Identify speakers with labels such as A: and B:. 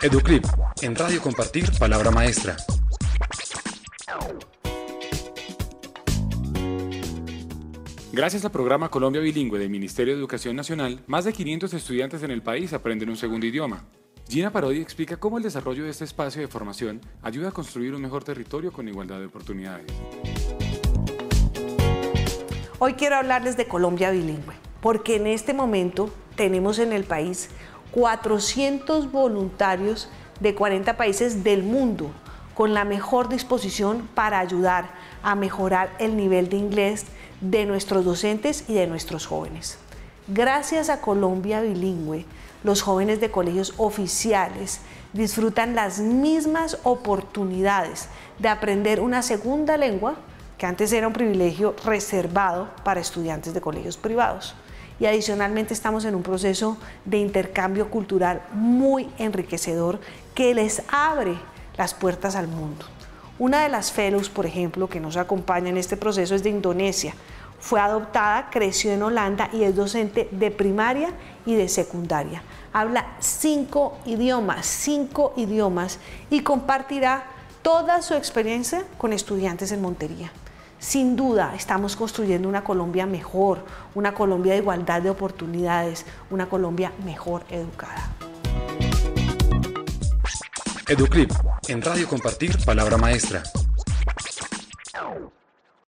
A: Educlip, en Radio Compartir, Palabra Maestra. Gracias al programa Colombia Bilingüe del Ministerio de Educación Nacional, más de 500 estudiantes en el país aprenden un segundo idioma. Gina Parodi explica cómo el desarrollo de este espacio de formación ayuda a construir un mejor territorio con igualdad de oportunidades.
B: Hoy quiero hablarles de Colombia Bilingüe, porque en este momento tenemos en el país 400 voluntarios de 40 países del mundo con la mejor disposición para ayudar a mejorar el nivel de inglés de nuestros docentes y de nuestros jóvenes. Gracias a Colombia Bilingüe, los jóvenes de colegios oficiales disfrutan las mismas oportunidades de aprender una segunda lengua que antes era un privilegio reservado para estudiantes de colegios privados y adicionalmente estamos en un proceso de intercambio cultural muy enriquecedor que les abre las puertas al mundo. Una de las fellows, por ejemplo, que nos acompaña en este proceso es de Indonesia. Fue adoptada, creció en Holanda y es docente de primaria y de secundaria. Habla cinco idiomas, cinco idiomas y compartirá toda su experiencia con estudiantes en Montería. Sin duda estamos construyendo una Colombia mejor, una Colombia de igualdad de oportunidades, una Colombia mejor educada.
A: Educlip, en Radio Compartir, Palabra Maestra.